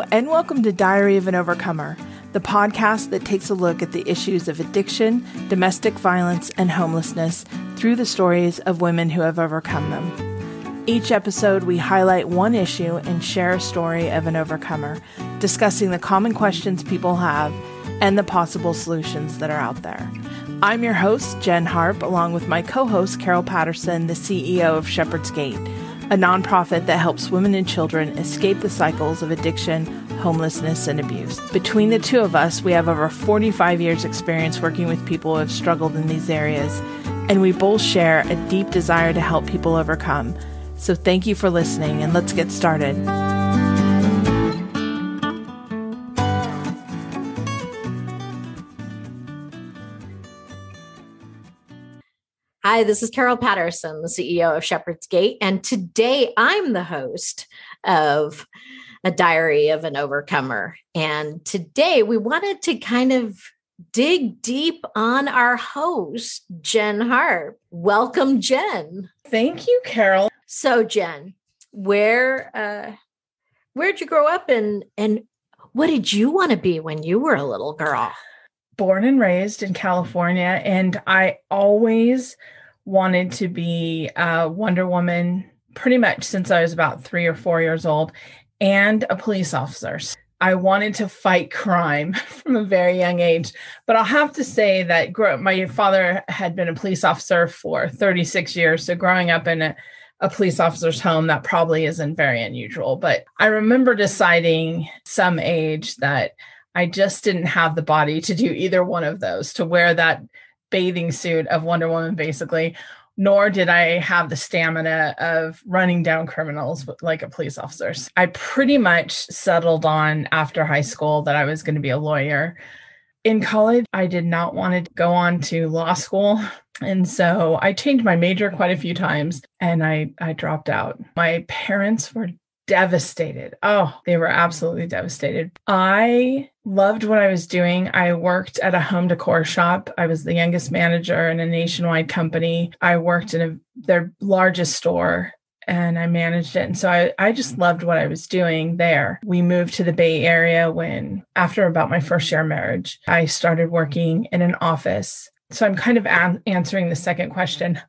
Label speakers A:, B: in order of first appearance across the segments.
A: And welcome to Diary of an Overcomer, the podcast that takes a look at the issues of addiction, domestic violence, and homelessness through the stories of women who have overcome them. Each episode, we highlight one issue and share a story of an overcomer, discussing the common questions people have and the possible solutions that are out there. I'm your host, Jen Harp, along with my co host, Carol Patterson, the CEO of Shepherd's Gate a nonprofit that helps women and children escape the cycles of addiction, homelessness, and abuse. Between the two of us, we have over 45 years' experience working with people who have struggled in these areas, and we both share a deep desire to help people overcome. So thank you for listening, and let's get started.
B: Hi, this is Carol Patterson, the CEO of Shepherd's Gate, and today I'm the host of A Diary of an Overcomer. And today we wanted to kind of dig deep on our host, Jen Harp. Welcome, Jen.
A: Thank you, Carol.
B: So, Jen, where uh, where'd you grow up and and what did you want to be when you were a little girl?
A: Born and raised in California, and I always wanted to be a Wonder Woman pretty much since I was about three or four years old and a police officer. I wanted to fight crime from a very young age. But I'll have to say that my father had been a police officer for 36 years. So growing up in a, a police officer's home, that probably isn't very unusual. But I remember deciding some age that I just didn't have the body to do either one of those, to wear that bathing suit of Wonder Woman, basically, nor did I have the stamina of running down criminals like a police officer. I pretty much settled on after high school that I was going to be a lawyer. In college, I did not want to go on to law school. And so I changed my major quite a few times and I, I dropped out. My parents were devastated. Oh, they were absolutely devastated. I loved what I was doing. I worked at a home decor shop. I was the youngest manager in a nationwide company. I worked in a, their largest store and I managed it. And so I, I just loved what I was doing there. We moved to the Bay Area when, after about my first year of marriage, I started working in an office. So I'm kind of a- answering the second question.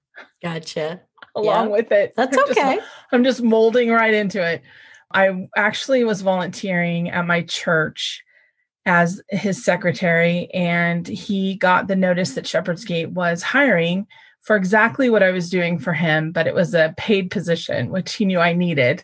B: Gotcha
A: along with it.
B: That's
A: I'm
B: okay.
A: Just, I'm just molding right into it. I actually was volunteering at my church as his secretary, and he got the notice that Shepherd's Gate was hiring for exactly what I was doing for him, but it was a paid position, which he knew I needed.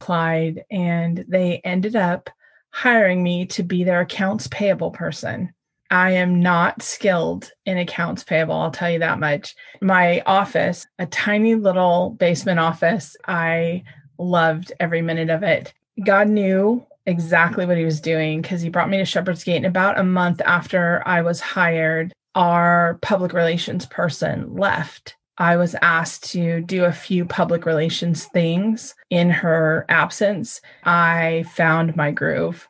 A: Applied, and they ended up hiring me to be their accounts payable person. I am not skilled in accounts payable, I'll tell you that much. My office, a tiny little basement office, I loved every minute of it. God knew exactly what he was doing because he brought me to Shepherd's Gate. And about a month after I was hired, our public relations person left. I was asked to do a few public relations things in her absence. I found my groove.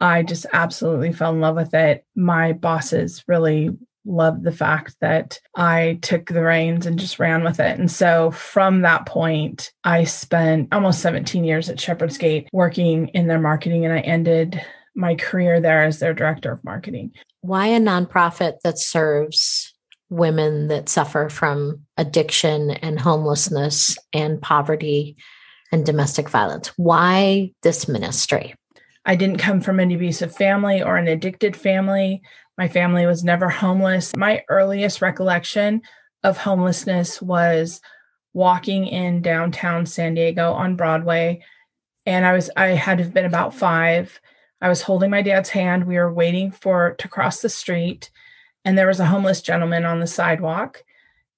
A: I just absolutely fell in love with it. My bosses really loved the fact that I took the reins and just ran with it. And so from that point, I spent almost 17 years at Shepherd's Gate working in their marketing, and I ended my career there as their director of marketing.
B: Why a nonprofit that serves women that suffer from addiction and homelessness and poverty and domestic violence? Why this ministry?
A: I didn't come from an abusive family or an addicted family. My family was never homeless. My earliest recollection of homelessness was walking in downtown San Diego on Broadway. And I was, I had to have been about five. I was holding my dad's hand. We were waiting for to cross the street, and there was a homeless gentleman on the sidewalk.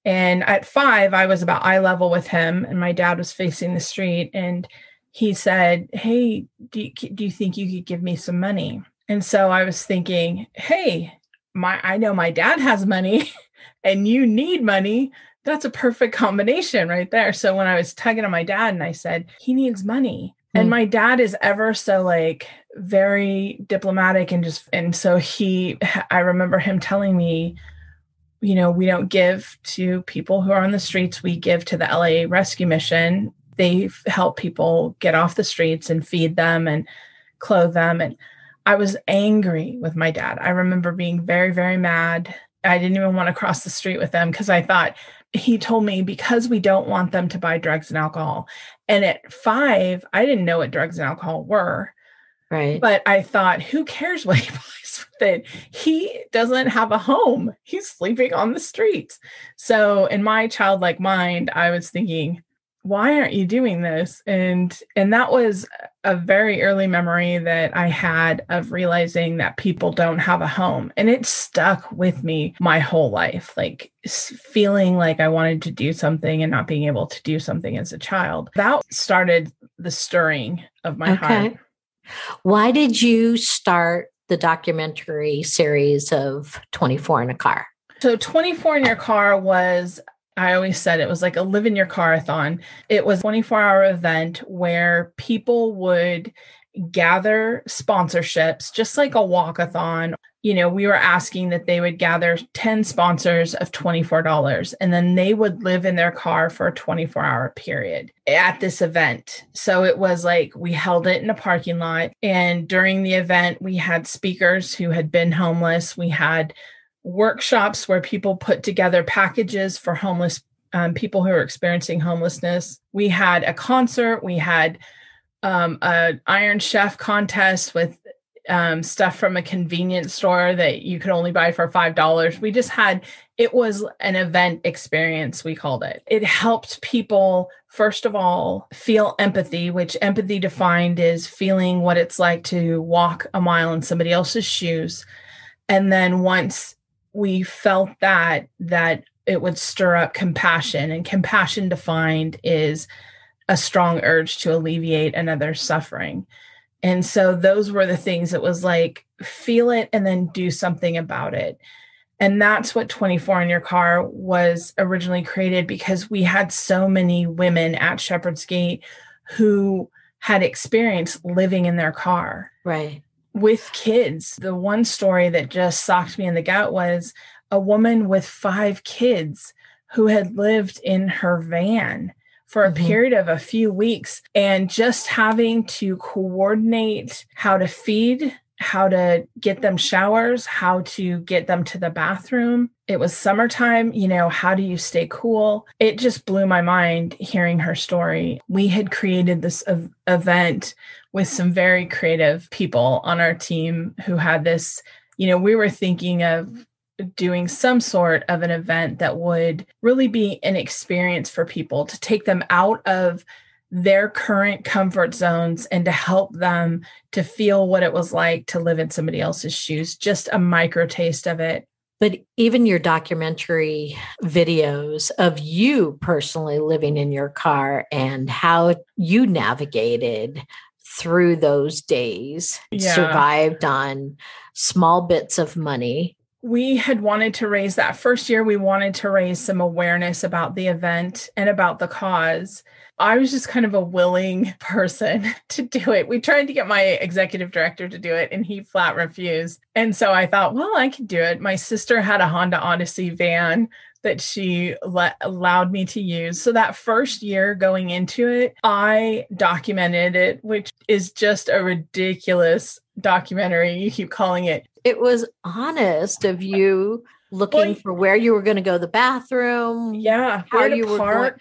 A: And at five, I was about eye level with him, and my dad was facing the street. And he said, Hey, do you, do you think you could give me some money? And so I was thinking, Hey, my, I know my dad has money and you need money. That's a perfect combination right there. So when I was tugging on my dad and I said, He needs money. Mm. And hmm. my dad is ever so like very diplomatic and just, and so he, I remember him telling me, you know, we don't give to people who are on the streets. We give to the LA Rescue Mission they help people get off the streets and feed them and clothe them. And I was angry with my dad. I remember being very, very mad. I didn't even want to cross the street with them because I thought he told me because we don't want them to buy drugs and alcohol. And at five, I didn't know what drugs and alcohol were.
B: Right.
A: But I thought, who cares what he buys with it? He doesn't have a home. He's sleeping on the streets. So in my childlike mind, I was thinking, why aren't you doing this? And and that was a very early memory that I had of realizing that people don't have a home. And it stuck with me my whole life, like feeling like I wanted to do something and not being able to do something as a child. That started the stirring of my okay. heart.
B: Why did you start the documentary series of 24 in a car?
A: So 24 in your car was I always said it was like a live in your carathon. It was a 24 hour event where people would gather sponsorships, just like a walkathon. You know, we were asking that they would gather 10 sponsors of $24 and then they would live in their car for a 24 hour period at this event. So it was like we held it in a parking lot. And during the event, we had speakers who had been homeless. We had workshops where people put together packages for homeless um, people who are experiencing homelessness. We had a concert. We had um, a Iron Chef contest with um, stuff from a convenience store that you could only buy for five dollars. We just had it was an event experience. We called it. It helped people first of all feel empathy, which empathy defined is feeling what it's like to walk a mile in somebody else's shoes, and then once we felt that that it would stir up compassion and compassion defined is a strong urge to alleviate another's suffering. And so those were the things that was like feel it and then do something about it. And that's what 24 in your car was originally created because we had so many women at shepherd's gate who had experience living in their car.
B: Right
A: with kids. The one story that just socked me in the gut was a woman with five kids who had lived in her van for a mm-hmm. period of a few weeks and just having to coordinate how to feed, how to get them showers, how to get them to the bathroom. It was summertime, you know, how do you stay cool? It just blew my mind hearing her story. We had created this event with some very creative people on our team who had this, you know, we were thinking of doing some sort of an event that would really be an experience for people to take them out of their current comfort zones and to help them to feel what it was like to live in somebody else's shoes, just a micro taste of it.
B: But even your documentary videos of you personally living in your car and how you navigated through those days, yeah. survived on small bits of money.
A: We had wanted to raise that first year, we wanted to raise some awareness about the event and about the cause. I was just kind of a willing person to do it. We tried to get my executive director to do it and he flat refused. And so I thought, well, I could do it. My sister had a Honda Odyssey van that she let, allowed me to use. So that first year going into it, I documented it, which is just a ridiculous documentary. You keep calling it.
B: It was honest of you looking well, for where you were going to go to the bathroom.
A: Yeah, how you park. were going,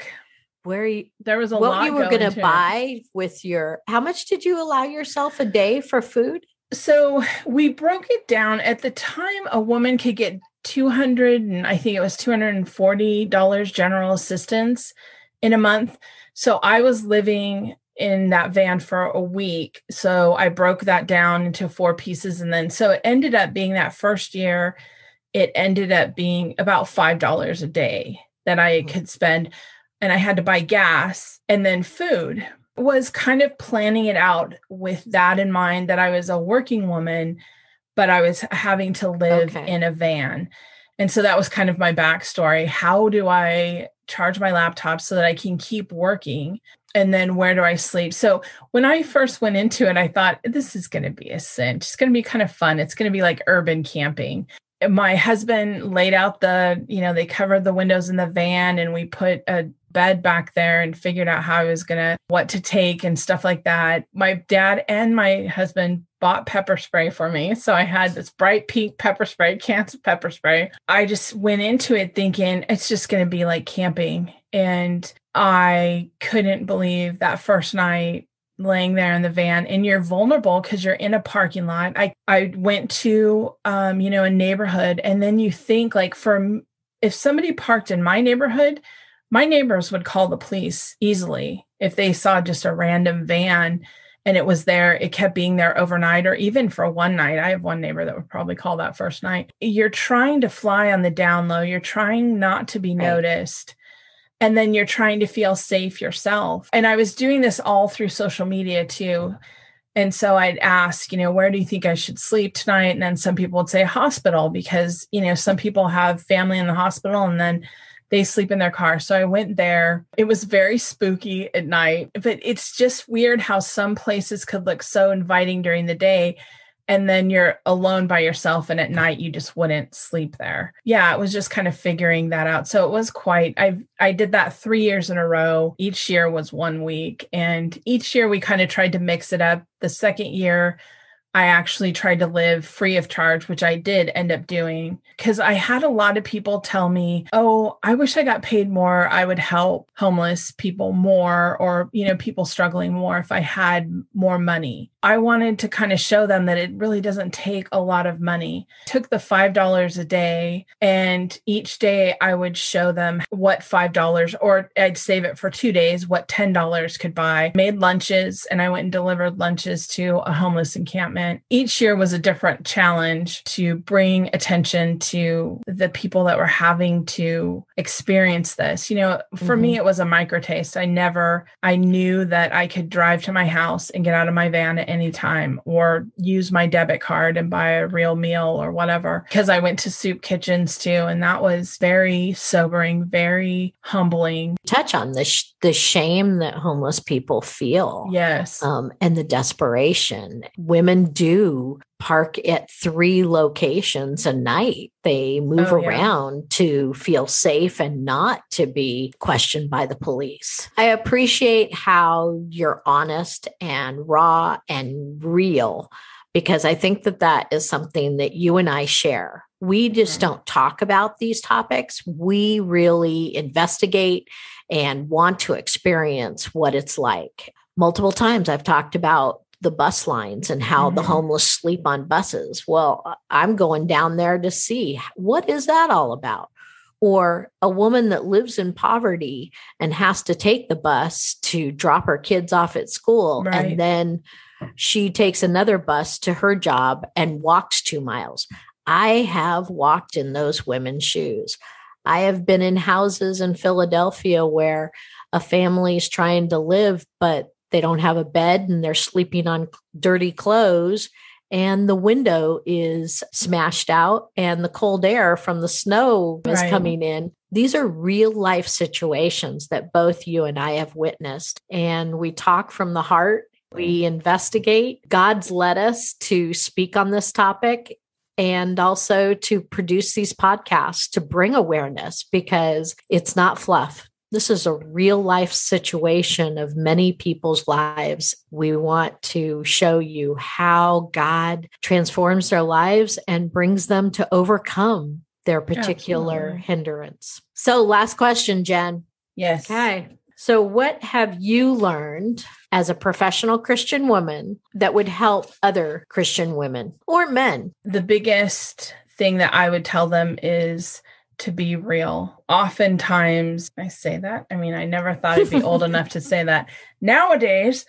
B: where you,
A: there was a
B: what
A: lot
B: you were going to buy with your how much did you allow yourself a day for food
A: so we broke it down at the time a woman could get 200 and I think it was $240 general assistance in a month. So I was living in that van for a week. So I broke that down into four pieces. And then so it ended up being that first year, it ended up being about $5 a day that I mm-hmm. could spend. And I had to buy gas and then food was kind of planning it out with that in mind that I was a working woman but I was having to live okay. in a van. And so that was kind of my backstory. How do I charge my laptop so that I can keep working? And then where do I sleep? So when I first went into it, I thought this is going to be a cinch. It's going to be kind of fun. It's going to be like urban camping. My husband laid out the, you know, they covered the windows in the van and we put a bed back there and figured out how I was going to, what to take and stuff like that. My dad and my husband bought pepper spray for me. So I had this bright pink pepper spray, cans of pepper spray. I just went into it thinking it's just going to be like camping. And I couldn't believe that first night laying there in the van and you're vulnerable because you're in a parking lot. I, I went to, um, you know, a neighborhood and then you think like for, if somebody parked in my neighborhood, my neighbors would call the police easily if they saw just a random van and it was there it kept being there overnight or even for one night. I have one neighbor that would probably call that first night. You're trying to fly on the down low you're trying not to be right. noticed and then you're trying to feel safe yourself. And i was doing this all through social media too. And so i'd ask you know where do you think i should sleep tonight? And then some people would say hospital because you know some people have family in the hospital and then they sleep in their car. So I went there. It was very spooky at night, but it's just weird how some places could look so inviting during the day and then you're alone by yourself and at night you just wouldn't sleep there. Yeah, it was just kind of figuring that out. So it was quite I I did that 3 years in a row. Each year was 1 week and each year we kind of tried to mix it up. The second year I actually tried to live free of charge, which I did end up doing because I had a lot of people tell me, Oh, I wish I got paid more. I would help homeless people more or, you know, people struggling more if I had more money. I wanted to kind of show them that it really doesn't take a lot of money. took the $5 a day and each day I would show them what $5 or I'd save it for 2 days what $10 could buy. Made lunches and I went and delivered lunches to a homeless encampment. Each year was a different challenge to bring attention to the people that were having to experience this. You know, for mm-hmm. me it was a micro taste. I never I knew that I could drive to my house and get out of my van at anytime or use my debit card and buy a real meal or whatever because I went to soup kitchens too and that was very sobering, very humbling.
B: Touch on the sh- the shame that homeless people feel.
A: Yes.
B: Um, and the desperation. Women do park at three locations a night. They move oh, yeah. around to feel safe and not to be questioned by the police. I appreciate how you're honest and raw and real because I think that that is something that you and I share. We just mm-hmm. don't talk about these topics. We really investigate and want to experience what it's like. Multiple times I've talked about the bus lines and how mm-hmm. the homeless sleep on buses. Well, I'm going down there to see what is that all about? Or a woman that lives in poverty and has to take the bus to drop her kids off at school right. and then she takes another bus to her job and walks 2 miles. I have walked in those women's shoes. I have been in houses in Philadelphia where a family is trying to live, but they don't have a bed and they're sleeping on dirty clothes and the window is smashed out and the cold air from the snow is right. coming in. These are real life situations that both you and I have witnessed. And we talk from the heart, we investigate. God's led us to speak on this topic and also to produce these podcasts to bring awareness because it's not fluff. This is a real life situation of many people's lives. We want to show you how God transforms their lives and brings them to overcome their particular Absolutely. hindrance. So, last question, Jen.
A: Yes.
B: Okay. So, what have you learned as a professional Christian woman that would help other Christian women or men?
A: The biggest thing that I would tell them is to be real. Oftentimes, I say that. I mean, I never thought I'd be old enough to say that. Nowadays,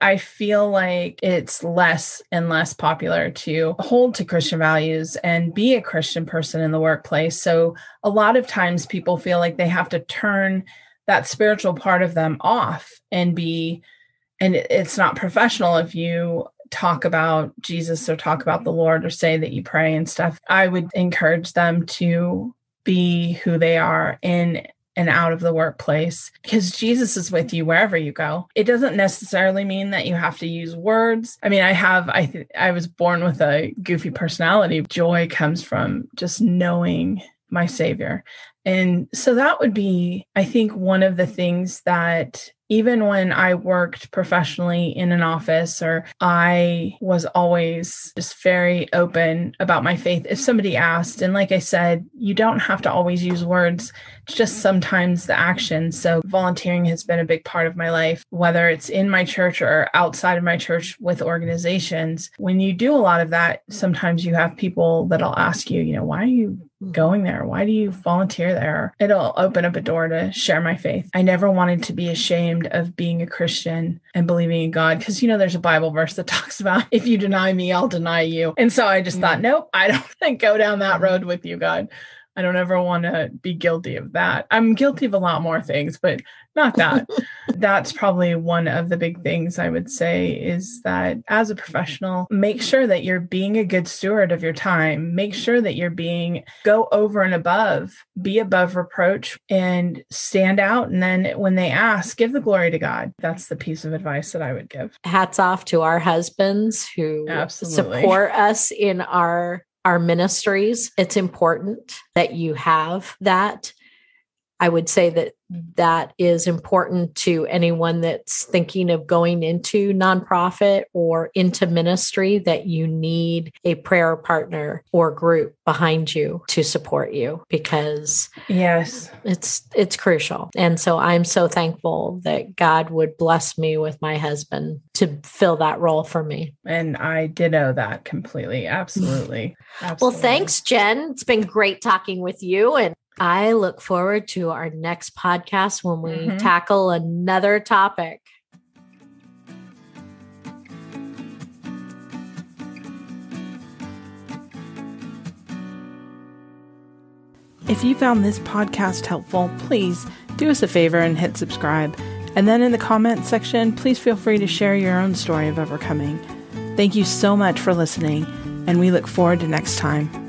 A: I feel like it's less and less popular to hold to Christian values and be a Christian person in the workplace. So, a lot of times people feel like they have to turn that spiritual part of them off and be, and it's not professional if you talk about Jesus or talk about the Lord or say that you pray and stuff. I would encourage them to be who they are in and out of the workplace because Jesus is with you wherever you go. It doesn't necessarily mean that you have to use words. I mean, I have I th- I was born with a goofy personality. Joy comes from just knowing my savior. And so that would be, I think, one of the things that even when I worked professionally in an office or I was always just very open about my faith, if somebody asked, and like I said, you don't have to always use words, it's just sometimes the action. So volunteering has been a big part of my life, whether it's in my church or outside of my church with organizations. When you do a lot of that, sometimes you have people that'll ask you, you know, why are you going there? Why do you volunteer there? It'll open up a door to share my faith. I never wanted to be ashamed of being a Christian and believing in God because, you know, there's a Bible verse that talks about if you deny me, I'll deny you. And so I just mm-hmm. thought, nope, I don't want to go down that road with you, God. I don't ever want to be guilty of that. I'm guilty of a lot more things, but not that. That's probably one of the big things I would say is that as a professional, make sure that you're being a good steward of your time. Make sure that you're being go over and above, be above reproach and stand out. And then when they ask, give the glory to God. That's the piece of advice that I would give.
B: Hats off to our husbands who Absolutely. support us in our our ministries. It's important that you have that. I would say that that is important to anyone that's thinking of going into nonprofit or into ministry that you need a prayer partner or group behind you to support you because
A: yes.
B: it's it's crucial. And so i'm so thankful that god would bless me with my husband to fill that role for me.
A: And i ditto that completely. Absolutely,
B: absolutely. well thanks jen. It's been great talking with you and I look forward to our next podcast when we mm-hmm. tackle another topic.
A: If you found this podcast helpful, please do us a favor and hit subscribe. And then in the comments section, please feel free to share your own story of overcoming. Thank you so much for listening, and we look forward to next time.